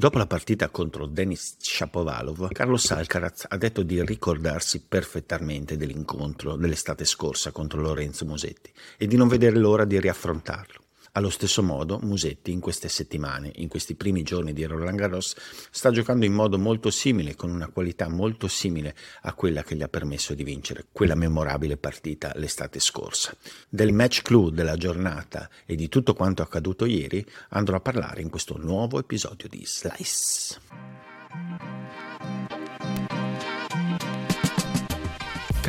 Dopo la partita contro Denis Shapovalov, Carlos Alcaraz ha detto di ricordarsi perfettamente dell'incontro dell'estate scorsa contro Lorenzo Musetti e di non vedere l'ora di riaffrontarlo. Allo stesso modo, Musetti in queste settimane, in questi primi giorni di Roland Garros, sta giocando in modo molto simile, con una qualità molto simile a quella che gli ha permesso di vincere quella memorabile partita l'estate scorsa. Del match clou della giornata e di tutto quanto accaduto ieri andrò a parlare in questo nuovo episodio di Slice.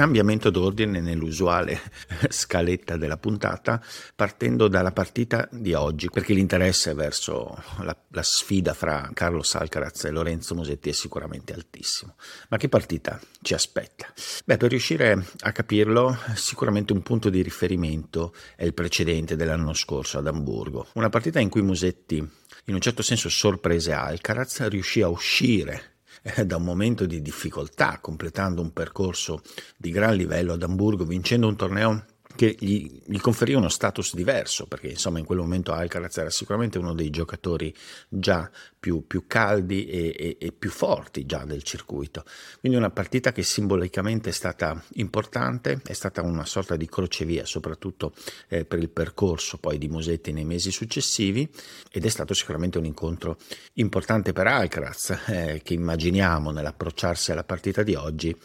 Cambiamento d'ordine nell'usuale scaletta della puntata, partendo dalla partita di oggi, perché l'interesse verso la, la sfida fra Carlos Alcaraz e Lorenzo Musetti è sicuramente altissimo. Ma che partita ci aspetta? Beh, per riuscire a capirlo, sicuramente un punto di riferimento è il precedente dell'anno scorso ad Amburgo, una partita in cui Musetti in un certo senso sorprese Alcaraz, riuscì a uscire eh, da un momento di difficoltà, completando un percorso di gran livello ad Amburgo, vincendo un torneo che gli, gli conferiva uno status diverso, perché insomma in quel momento Alcaraz era sicuramente uno dei giocatori già più, più caldi e, e, e, più forti già del circuito. Quindi una partita che simbolicamente è stata importante, è stata una sorta di crocevia, soprattutto eh, per il percorso poi di Musetti nei mesi successivi, ed è stato sicuramente un incontro importante per Alcaraz, eh, che immaginiamo nell'approcciarsi alla partita di oggi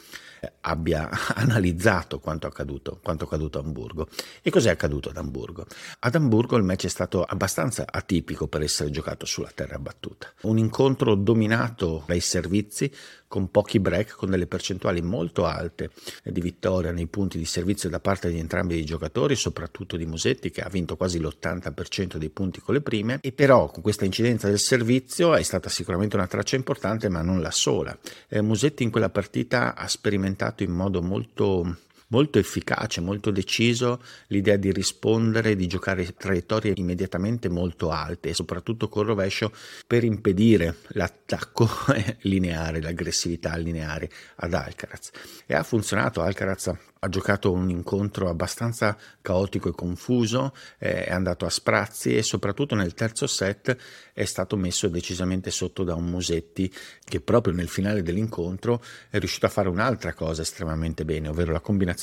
abbia analizzato quanto accaduto, quanto accaduto a Hamburgo. E cos'è accaduto ad Hamburgo? Ad Hamburgo il match è stato abbastanza atipico per essere giocato sulla terra battuta. Un incontro dominato dai servizi con pochi break, con delle percentuali molto alte di vittoria nei punti di servizio da parte di entrambi i giocatori, soprattutto di Musetti che ha vinto quasi l'80% dei punti con le prime, e però con questa incidenza del servizio è stata sicuramente una traccia importante, ma non la sola. Eh, Musetti in quella partita ha sperimentato in modo molto molto efficace, molto deciso l'idea di rispondere, di giocare traiettorie immediatamente molto alte e soprattutto col rovescio per impedire l'attacco lineare, l'aggressività lineare ad Alcaraz. E ha funzionato, Alcaraz ha giocato un incontro abbastanza caotico e confuso, eh, è andato a sprazzi e soprattutto nel terzo set è stato messo decisamente sotto da un Musetti che proprio nel finale dell'incontro è riuscito a fare un'altra cosa estremamente bene, ovvero la combinazione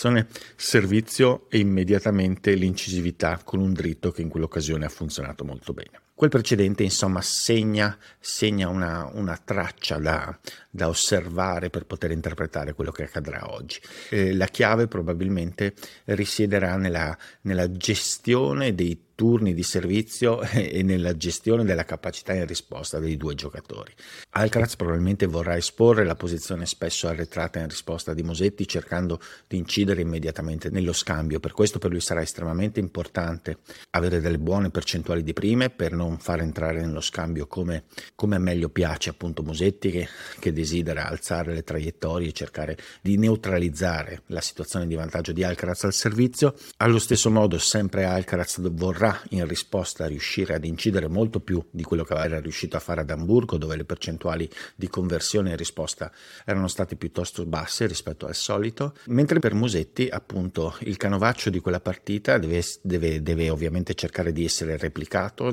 servizio e immediatamente l'incisività con un dritto che in quell'occasione ha funzionato molto bene. Quel precedente, insomma, segna, segna una, una, traccia da, da, osservare per poter interpretare quello che accadrà oggi. Eh, la chiave probabilmente risiederà nella, nella gestione dei turni di servizio e nella gestione della capacità in risposta dei due giocatori. Alcaraz probabilmente vorrà esporre la posizione spesso arretrata in risposta di Mosetti cercando di incidere immediatamente nello scambio, per questo per lui sarà estremamente importante avere delle buone percentuali di prime per non far entrare nello scambio come, come meglio piace appunto Mosetti che, che desidera alzare le traiettorie e cercare di neutralizzare la situazione di vantaggio di Alcaraz al servizio. Allo stesso modo sempre Alcaraz vorrà in risposta riuscire ad incidere molto più di quello che era riuscito a fare ad Amburgo, dove le percentuali di conversione in risposta erano state piuttosto basse rispetto al solito, mentre per Musetti appunto il canovaccio di quella partita deve, deve, deve ovviamente cercare di essere replicato,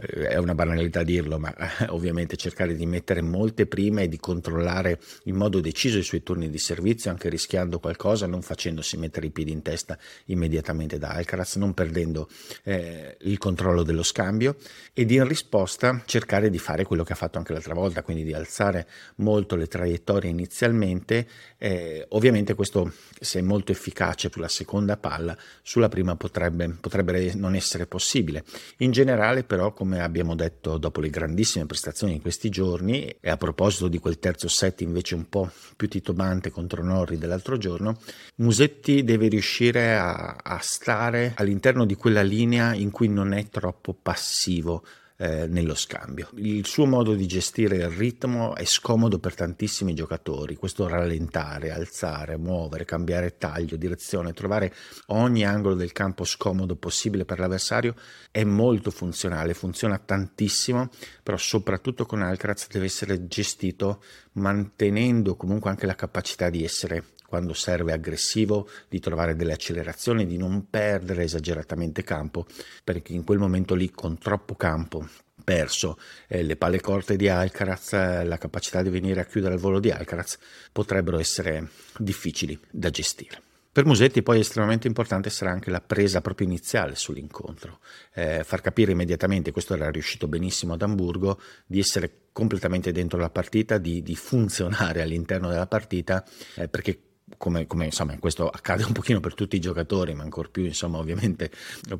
è una banalità dirlo, ma ovviamente cercare di mettere molte prime e di controllare in modo deciso i suoi turni di servizio, anche rischiando qualcosa, non facendosi mettere i piedi in testa immediatamente da Alcaraz, non perdendo eh, il controllo dello scambio ed in risposta cercare di fare quello che ha fatto anche l'altra volta, quindi di alzare molto le traiettorie inizialmente. Eh, ovviamente questo se è molto efficace sulla seconda palla, sulla prima potrebbe, potrebbe non essere possibile. In generale però, come abbiamo detto dopo le grandissime prestazioni in questi giorni, e a proposito di quel terzo set invece un po' più titubante contro Norri dell'altro giorno, Musetti deve riuscire a, a stare all'interno di quella linea in cui non è troppo passivo eh, nello scambio. Il suo modo di gestire il ritmo è scomodo per tantissimi giocatori, questo rallentare, alzare, muovere, cambiare taglio, direzione, trovare ogni angolo del campo scomodo possibile per l'avversario è molto funzionale, funziona tantissimo, però soprattutto con Alcaraz deve essere gestito mantenendo comunque anche la capacità di essere quando serve aggressivo, di trovare delle accelerazioni, di non perdere esageratamente campo, perché in quel momento lì con troppo campo perso eh, le palle corte di Alcaraz, eh, la capacità di venire a chiudere il volo di Alcaraz potrebbero essere difficili da gestire. Per Musetti poi estremamente importante sarà anche la presa proprio iniziale sull'incontro, eh, far capire immediatamente, questo era riuscito benissimo ad Amburgo, di essere completamente dentro la partita, di, di funzionare all'interno della partita, eh, perché come, come, insomma, questo accade un pochino per tutti i giocatori, ma ancor più, insomma, ovviamente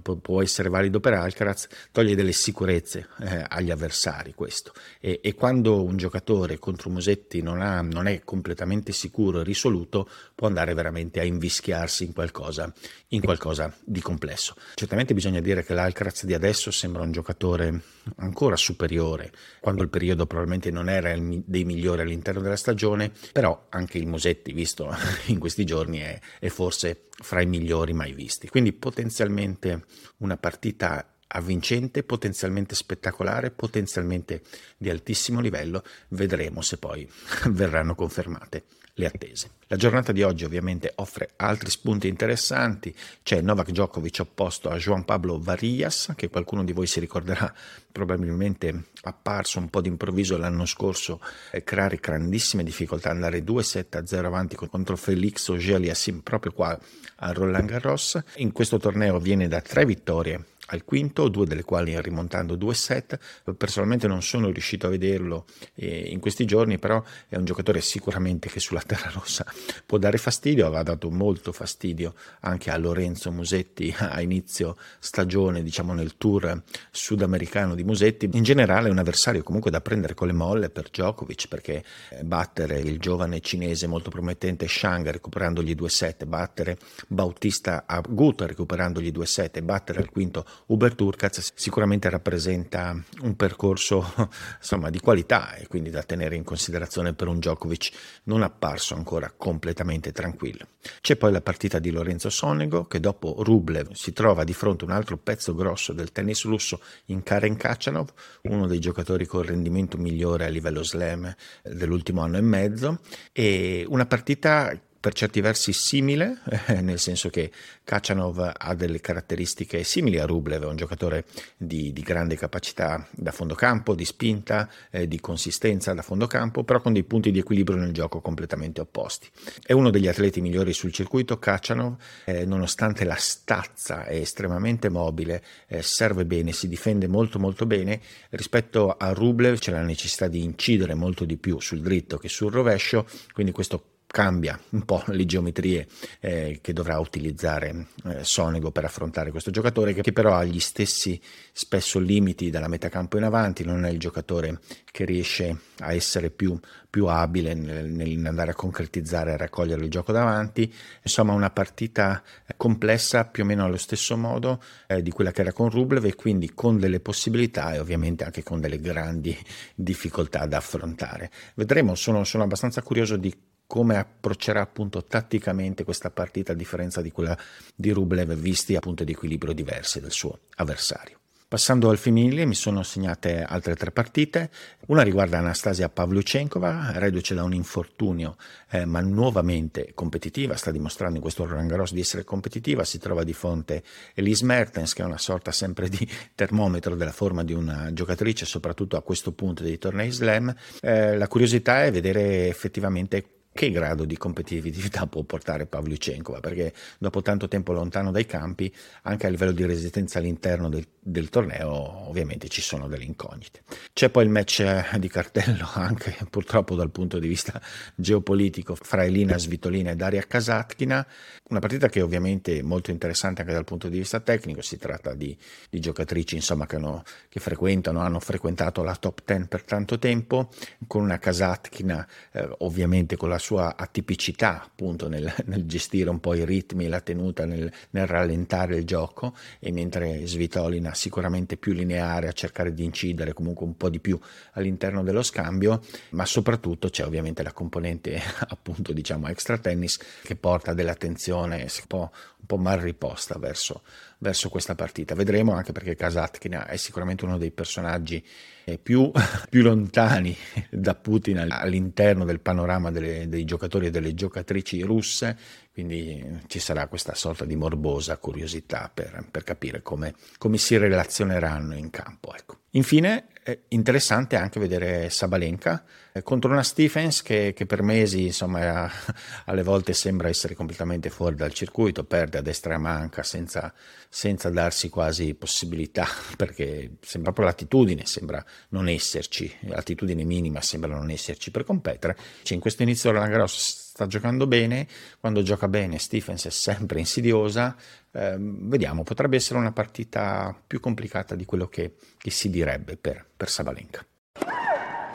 può, può essere valido per Alcaraz, toglie delle sicurezze eh, agli avversari questo. E, e, quando un giocatore contro Musetti non, ha, non, è completamente sicuro e risoluto, può andare veramente a invischiarsi in qualcosa, in qualcosa di complesso. Certamente bisogna dire che l'Alcaraz di adesso sembra un giocatore ancora superiore, quando il periodo probabilmente non era il, dei migliori all'interno della stagione, però anche il Musetti, visto in questi giorni è, è forse fra i migliori mai visti. Quindi potenzialmente una partita avvincente, potenzialmente spettacolare, potenzialmente di altissimo livello, vedremo se poi verranno confermate le attese. La giornata di oggi ovviamente offre altri spunti interessanti, c'è Novak Djokovic opposto a Juan Pablo Varillas, che qualcuno di voi si ricorderà probabilmente apparso un po' d'improvviso l'anno scorso, eh, creare grandissime difficoltà, andare 2-7 0 avanti contro Felix Auger-Aliassime proprio qua a Roland Garros. In questo torneo viene da tre vittorie al quinto, due delle quali rimontando due set. Personalmente non sono riuscito a vederlo eh, in questi giorni, però è un giocatore sicuramente che sulla terra rossa può dare fastidio, aveva dato molto fastidio anche a Lorenzo Musetti a inizio stagione, diciamo nel tour sudamericano di Musetti. In generale è un avversario comunque da prendere con le molle per Djokovic, perché eh, battere il giovane cinese molto promettente Shang recuperandogli due set, battere Bautista Agut recuperandogli due set battere al quinto Uber Turkaz sicuramente rappresenta un percorso insomma, di qualità e quindi da tenere in considerazione per un Djokovic non apparso ancora completamente tranquillo. C'è poi la partita di Lorenzo Sonego che dopo Rublev si trova di fronte a un altro pezzo grosso del tennis russo in Karen Kachanov, uno dei giocatori con rendimento migliore a livello slam dell'ultimo anno e mezzo e una partita per certi versi simile, eh, nel senso che Kachanov ha delle caratteristiche simili a Rublev, è un giocatore di, di grande capacità da fondo campo, di spinta, eh, di consistenza da fondo campo, però con dei punti di equilibrio nel gioco completamente opposti. È uno degli atleti migliori sul circuito, Kachanov, eh, nonostante la stazza è estremamente mobile, eh, serve bene, si difende molto molto bene, rispetto a Rublev c'è la necessità di incidere molto di più sul dritto che sul rovescio, quindi questo cambia un po' le geometrie eh, che dovrà utilizzare eh, Sonego per affrontare questo giocatore che però ha gli stessi spesso limiti dalla metacampo in avanti, non è il giocatore che riesce a essere più, più abile nel, nell'andare a concretizzare e raccogliere il gioco davanti, insomma una partita complessa più o meno allo stesso modo eh, di quella che era con Rublev e quindi con delle possibilità e ovviamente anche con delle grandi difficoltà da affrontare. Vedremo, sono, sono abbastanza curioso di come approccerà appunto tatticamente questa partita a differenza di quella di Rublev visti a punti di equilibrio diversi del suo avversario. Passando al femminile mi sono segnate altre tre partite, una riguarda Anastasia Pavluchenkova, reduce da un infortunio eh, ma nuovamente competitiva, sta dimostrando in questo Roland Garros di essere competitiva, si trova di fronte a Elise Mertens che è una sorta sempre di termometro della forma di una giocatrice, soprattutto a questo punto dei tornei slam. Eh, la curiosità è vedere effettivamente che grado di competitività può portare Pavlyuchenkova perché dopo tanto tempo lontano dai campi anche a livello di resistenza all'interno del, del, torneo ovviamente ci sono delle incognite. C'è poi il match di cartello anche purtroppo dal punto di vista geopolitico fra Elina Svitolina e Daria Kasatkina. Una partita che ovviamente è molto interessante anche dal punto di vista tecnico. Si tratta di, di giocatrici insomma che, hanno, che, frequentano hanno frequentato la top 10 per tanto tempo con una Kasatkina eh, ovviamente con la sua atipicità appunto nel, nel, gestire un po' i ritmi, la tenuta, nel, nel, rallentare il gioco e mentre Svitolina sicuramente più lineare a cercare di incidere comunque un po' di più all'interno dello scambio, ma soprattutto c'è ovviamente la componente appunto diciamo extra tennis che porta dell'attenzione un po', un po mal riposta verso, verso questa partita. Vedremo anche perché Kasatkina è sicuramente uno dei personaggi eh, più, più lontani da Putin all'interno del panorama delle, dei giocatori e delle giocatrici russe, quindi ci sarà questa sorta di morbosa curiosità per, per capire come, come, si relazioneranno in campo. Ecco. Infine, interessante anche vedere Sabalenka eh, contro una Stephens che, che per mesi insomma, alle volte sembra essere completamente fuori dal circuito, perde a destra e a manca senza, senza darsi quasi possibilità, perché sembra proprio l'attitudine, sembra non esserci, l'attitudine minima sembra non esserci per competere. Cioè, in questo inizio Roland Garros sta giocando bene, quando gioca bene Stephens è sempre insidiosa, eh, vediamo, potrebbe essere una partita più complicata di quello che, che si direbbe per, per Sabalenka.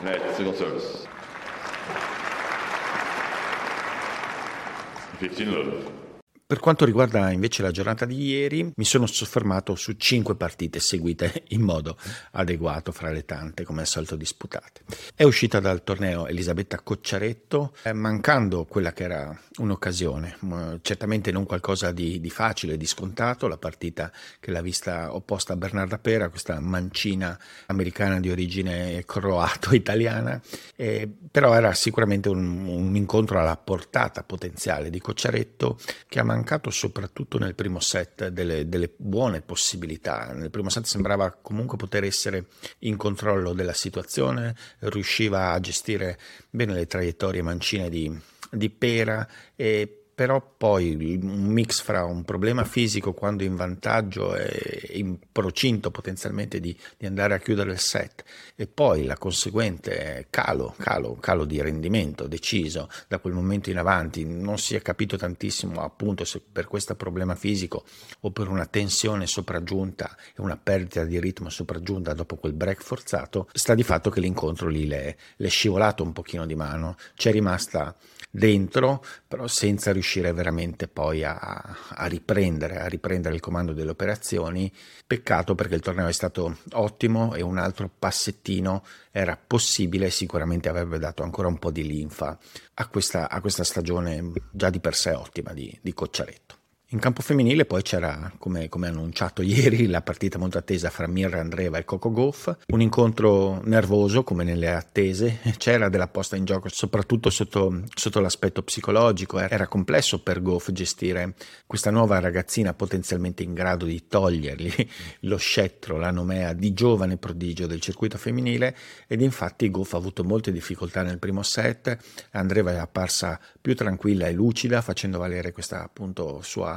Net, single service. 15 love. Per quanto riguarda invece la giornata di ieri, mi sono soffermato su cinque partite seguite in modo adeguato fra le tante, come al solito disputate. È uscita dal torneo Elisabetta Cocciaretto, eh, mancando quella che era un'occasione, certamente non qualcosa di, di facile, di scontato, la partita che l'ha vista opposta a Bernarda Pera, questa mancina americana di origine croato-italiana, eh, però era sicuramente un, un incontro alla portata potenziale di Cocciaretto che ha mancato mancato soprattutto nel primo set delle, delle, buone possibilità. Nel primo set sembrava comunque poter essere in controllo della situazione, riusciva a gestire bene le traiettorie mancine di, di Pera e però poi un mix fra un problema fisico quando in vantaggio e in procinto potenzialmente di, di, andare a chiudere il set e poi la conseguente calo, calo, calo di rendimento deciso da quel momento in avanti, non si è capito tantissimo appunto se per questo problema fisico o per una tensione sopraggiunta e una perdita di ritmo sopraggiunta dopo quel break forzato, sta di fatto che l'incontro lì le, è scivolato un pochino di mano, c'è rimasta dentro, però senza riuscire veramente poi a, a, riprendere, a riprendere il comando delle operazioni. Peccato perché il torneo è stato ottimo e un altro passettino era possibile sicuramente avrebbe dato ancora un po' di linfa a questa, a questa stagione già di per sé ottima di, di Cocciaretto. In campo femminile poi c'era, come, come, annunciato ieri, la partita molto attesa fra Mirra Andreva e Coco Goff, un incontro nervoso come nelle attese, c'era della posta in gioco soprattutto sotto, sotto l'aspetto psicologico, era complesso per Goff gestire questa nuova ragazzina potenzialmente in grado di togliergli lo scettro, la nomea di giovane prodigio del circuito femminile. Ed infatti Goff ha avuto molte difficoltà nel primo set, Andreva è apparsa più tranquilla e lucida facendo valere questa appunto sua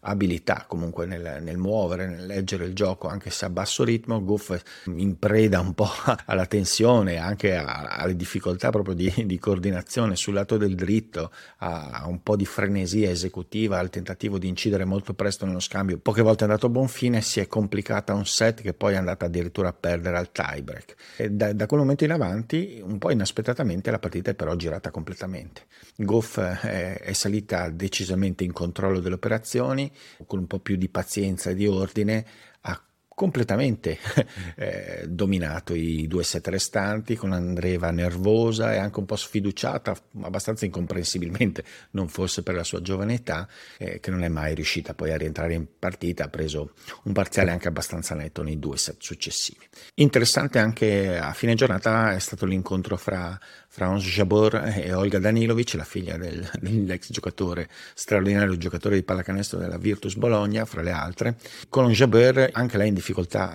abilità comunque nel, nel, muovere, nel leggere il gioco anche se a basso ritmo, Goff in preda un po' alla tensione, anche a, alle difficoltà proprio di, di, coordinazione sul lato del dritto, a, a, un po' di frenesia esecutiva, al tentativo di incidere molto presto nello scambio, poche volte è andato a buon fine, si è complicata un set che poi è andata addirittura a perdere al tiebreak. E da, da quel momento in avanti, un po' inaspettatamente, la partita è però girata completamente. Goff è, è salita decisamente in controllo dell'operazione, situazioni, con un po' più di pazienza e di ordine, completamente eh, dominato i due set restanti con Andreva nervosa e anche un po' sfiduciata, abbastanza incomprensibilmente, non fosse per la sua giovane età, eh, che non è mai riuscita poi a rientrare in partita, ha preso un parziale anche abbastanza netto nei due set successivi. Interessante anche a fine giornata è stato l'incontro fra fra Ons Jabor e Olga Danilovic, la figlia del, dell'ex giocatore, straordinario giocatore di pallacanestro della Virtus Bologna, fra le altre. Con Jabor anche lei in difficoltà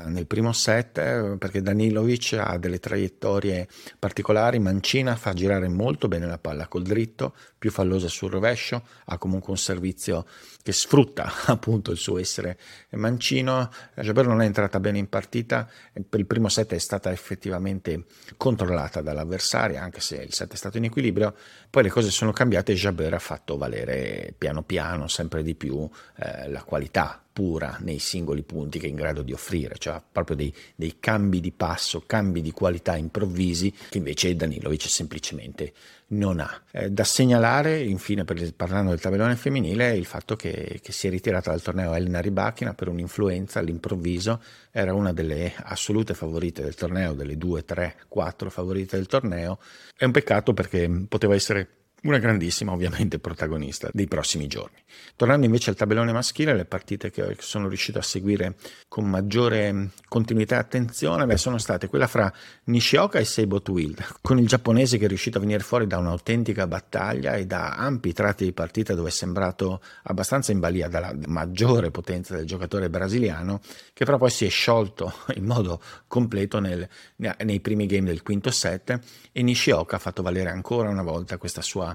nel primo set eh, perché Danilovic ha delle traiettorie particolari, mancina, fa girare molto bene la palla col dritto, più fallosa sul rovescio, ha comunque un servizio che sfrutta appunto il suo essere mancino. Jabber non è entrata bene in partita, per il primo set è stata effettivamente controllata dall'avversaria, anche se il set è stato in equilibrio, poi le cose sono cambiate e Jabber ha fatto valere piano piano sempre di più eh, la qualità pura nei singoli punti che è in grado di offrire, cioè proprio dei, dei cambi di passo, cambi di qualità improvvisi che invece Danilovic semplicemente non ha. Eh, da segnalare, infine, per, parlando del tabellone femminile, il fatto che, che si è ritirata dal torneo Elena Ribachina per un'influenza all'improvviso, era una delle assolute favorite del torneo, delle due, tre, quattro favorite del torneo. È un peccato perché poteva essere una grandissima ovviamente protagonista dei prossimi giorni. Tornando invece al tabellone maschile, le partite che sono riuscito a seguire con maggiore continuità e attenzione beh, sono state quella fra Nishioka e Seibo Twill, con il giapponese che è riuscito a venire fuori da un'autentica battaglia e da ampi tratti di partita dove è sembrato abbastanza in balia dalla maggiore potenza del giocatore brasiliano, che però poi si è sciolto in modo completo nel, nei primi game del quinto set e Nishioka ha fatto valere ancora una volta questa sua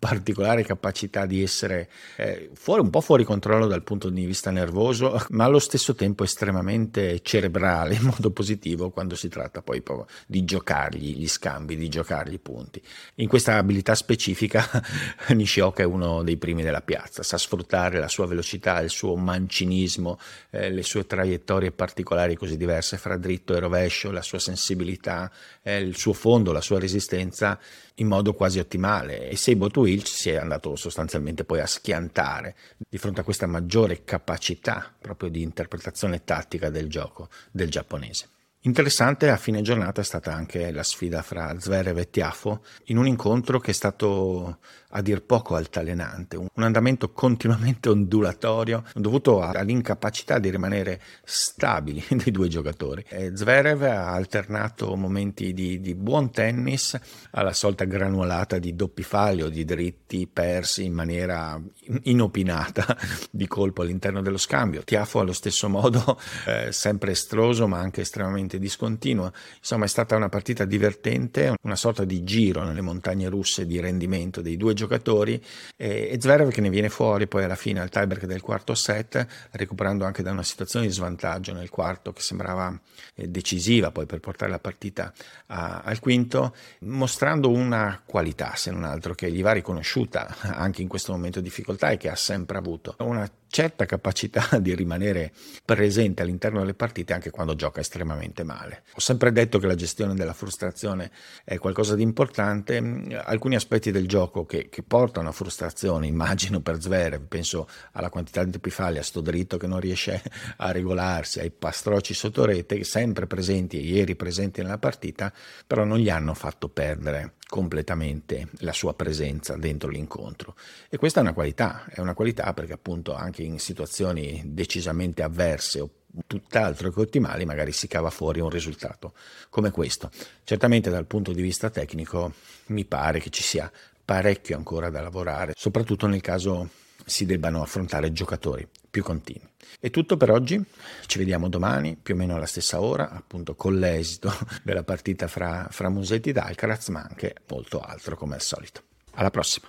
particolare capacità di essere eh, fuori, un po' fuori controllo dal punto di vista nervoso, ma allo stesso tempo estremamente cerebrale in modo positivo quando si tratta poi di giocargli gli scambi, di giocargli i punti. In questa abilità specifica Nishioka è uno dei primi della piazza, sa sfruttare la sua velocità, il suo mancinismo, eh, le sue traiettorie particolari così diverse fra dritto e rovescio, la sua sensibilità, eh, il suo fondo, la sua resistenza in modo quasi ottimale e Seibo Twilch si è andato sostanzialmente poi a schiantare di fronte a questa maggiore capacità proprio di interpretazione tattica del gioco del giapponese. Interessante a fine giornata è stata anche la sfida fra Zverev e Tiafo in un incontro che è stato a dir poco altalenante, un andamento continuamente ondulatorio dovuto all'incapacità di rimanere stabili dei due giocatori. E Zverev ha alternato momenti di, di buon tennis alla solita granulata di doppi falli o di dritti persi in maniera inopinata di colpo all'interno dello scambio. Tiafo allo stesso modo eh, sempre estroso ma anche estremamente discontinuo. Insomma è stata una partita divertente, una sorta di giro nelle montagne russe di rendimento dei due giocatori giocatori e, e Zverev che ne viene fuori poi alla fine al tiebreak del quarto set, recuperando anche da una situazione di svantaggio nel quarto che sembrava eh, decisiva poi per portare la partita a, al quinto, mostrando una qualità se non altro che gli va riconosciuta anche in questo momento di difficoltà e che ha sempre avuto, una certa capacità di rimanere presente all'interno delle partite anche quando gioca estremamente male. Ho sempre detto che la gestione della frustrazione è qualcosa di importante, alcuni aspetti del gioco che, che portano a frustrazione, immagino per Zverev, penso alla quantità di pifalli, a sto dritto che non riesce a regolarsi, ai pastrocci sotto rete, sempre presenti e ieri presenti nella partita, però non gli hanno fatto perdere completamente la sua presenza dentro l'incontro. E questa è una qualità, è una qualità perché appunto anche in situazioni decisamente avverse o tutt'altro che ottimali magari si cava fuori un risultato come questo. Certamente dal punto di vista tecnico mi pare che ci sia parecchio ancora da lavorare, soprattutto nel caso si debbano affrontare giocatori più continui. È tutto per oggi, ci vediamo domani più o meno alla stessa ora, appunto con l'esito della partita fra, fra Musetti ed Alcaraz, ma anche molto altro come al solito. Alla prossima!